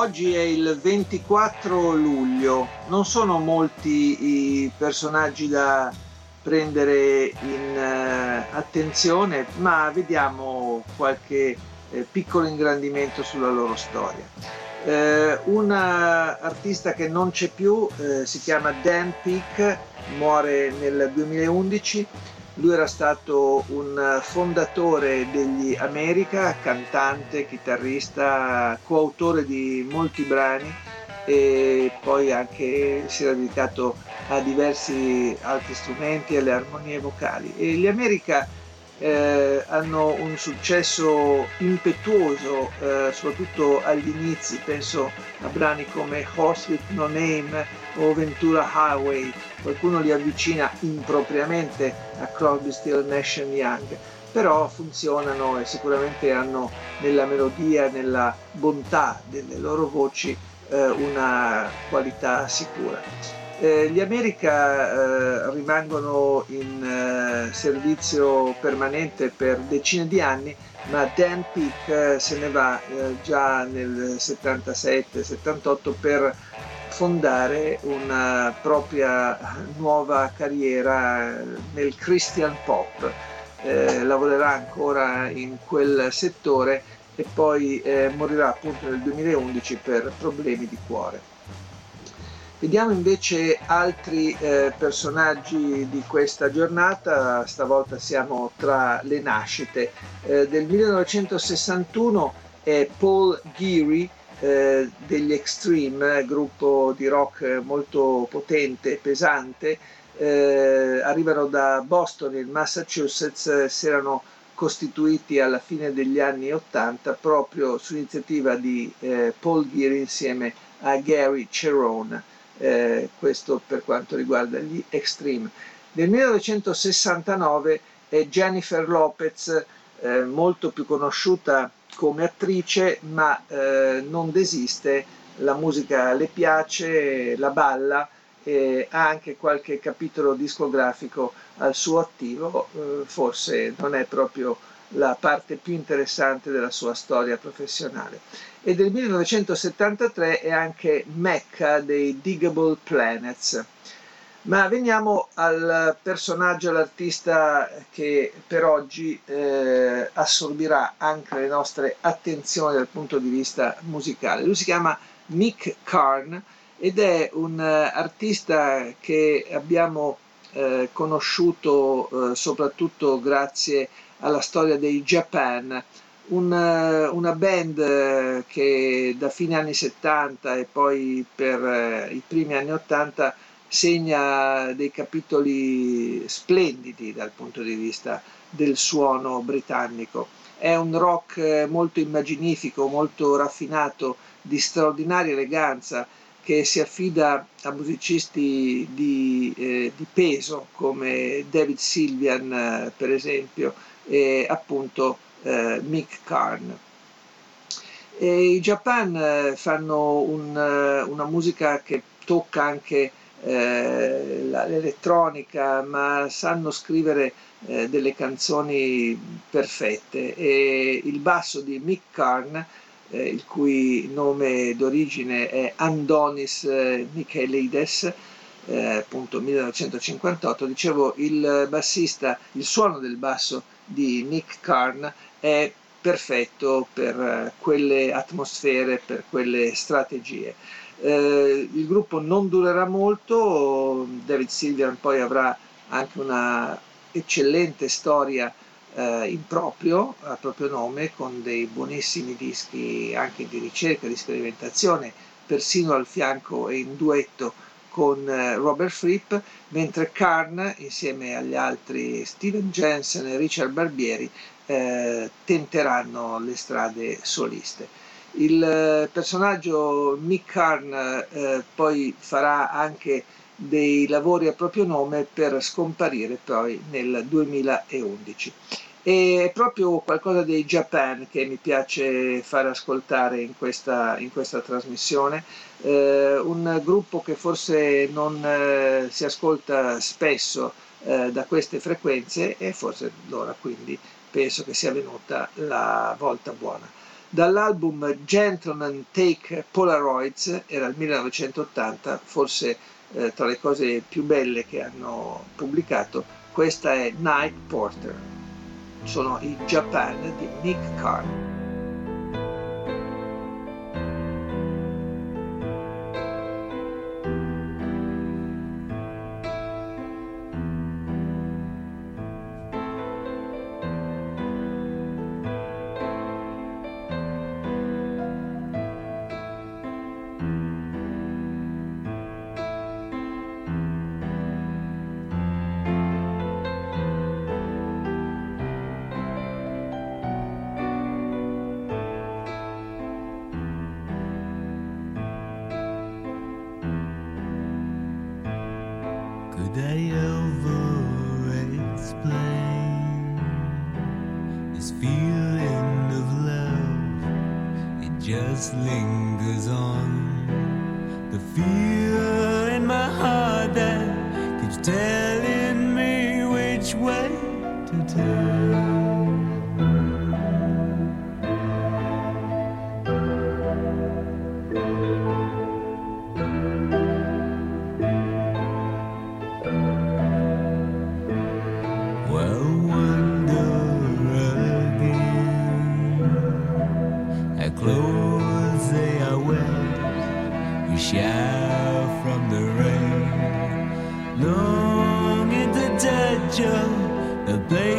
Oggi è il 24 luglio, non sono molti i personaggi da prendere in eh, attenzione, ma vediamo qualche eh, piccolo ingrandimento sulla loro storia. Eh, un artista che non c'è più eh, si chiama Dan Peake, muore nel 2011 lui era stato un fondatore degli America, cantante, chitarrista, coautore di molti brani e poi anche si era dedicato a diversi altri strumenti e alle armonie vocali. E gli America eh, hanno un successo impetuoso, eh, soprattutto agli inizi, penso a brani come Horse with No Name o Ventura Highway, qualcuno li avvicina impropriamente a Crosby, Still, Nash Young, però funzionano e sicuramente hanno nella melodia, nella bontà delle loro voci eh, una qualità sicura. Eh, gli America eh, rimangono in eh, servizio permanente per decine di anni, ma Dan Peake eh, se ne va eh, già nel 77-78 per fondare una propria nuova carriera nel Christian pop. Eh, lavorerà ancora in quel settore e poi morirà appunto nel 2011 per problemi di cuore. Vediamo invece altri eh, personaggi di questa giornata, stavolta siamo tra le nascite. Eh, del 1961 è Paul Geary eh, degli Extreme, gruppo di rock molto potente e pesante. Eh, arrivano da Boston, il Massachusetts, si erano costituiti alla fine degli anni 80 proprio su iniziativa di eh, Paul Geary insieme a Gary Cerrone eh, questo per quanto riguarda gli Extreme. Nel 1969 è Jennifer Lopez, eh, molto più conosciuta come attrice, ma eh, non desiste, la musica le piace, la balla e ha anche qualche capitolo discografico al suo attivo, eh, forse non è proprio la parte più interessante della sua storia professionale. E del 1973 è anche Mecca dei Diggable Planets. Ma veniamo al personaggio, all'artista che per oggi eh, assorbirà anche le nostre attenzioni dal punto di vista musicale. Lui si chiama Mick Karn ed è un uh, artista che abbiamo eh, conosciuto eh, soprattutto grazie alla storia dei Japan, un, eh, una band eh, che da fine anni 70 e poi per eh, i primi anni 80 segna dei capitoli splendidi dal punto di vista del suono britannico. È un rock molto immaginifico, molto raffinato, di straordinaria eleganza, che si affida a musicisti di, eh, di peso come David Sylvian, eh, per esempio, e appunto eh, Mick Karn. E I Japan eh, fanno un, eh, una musica che tocca anche eh, l'elettronica, ma sanno scrivere eh, delle canzoni perfette e il basso di Mick Karn, eh, il cui nome d'origine è Andonis eh, Michaelides, appunto 1958, dicevo il bassista, il suono del basso di Nick Carn è perfetto per eh, quelle atmosfere, per quelle strategie. Eh, il gruppo non durerà molto, David Silvian poi avrà anche una eccellente storia eh, in proprio, a proprio nome, con dei buonissimi dischi anche di ricerca, di sperimentazione, persino al fianco e in duetto con eh, Robert Fripp, mentre Karn, insieme agli altri Steven Jensen e Richard Barbieri, eh, tenteranno le strade soliste. Il personaggio Mick Karn eh, poi farà anche dei lavori a proprio nome per scomparire poi nel 2011. E è proprio qualcosa dei Japan che mi piace far ascoltare in questa, in questa trasmissione, eh, un gruppo che forse non eh, si ascolta spesso eh, da queste frequenze e forse allora quindi penso che sia venuta la volta buona. Dall'album Gentleman Take Polaroids, era il 1980, forse eh, tra le cose più belle che hanno pubblicato, questa è Night Porter. Sono i Japan di Nick Carr. Could I over explain this feeling of love? It just lingers on. The fear in my heart that keeps telling me which way to turn. The a place.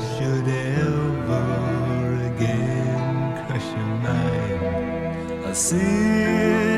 should ever again crush your mind. I see it.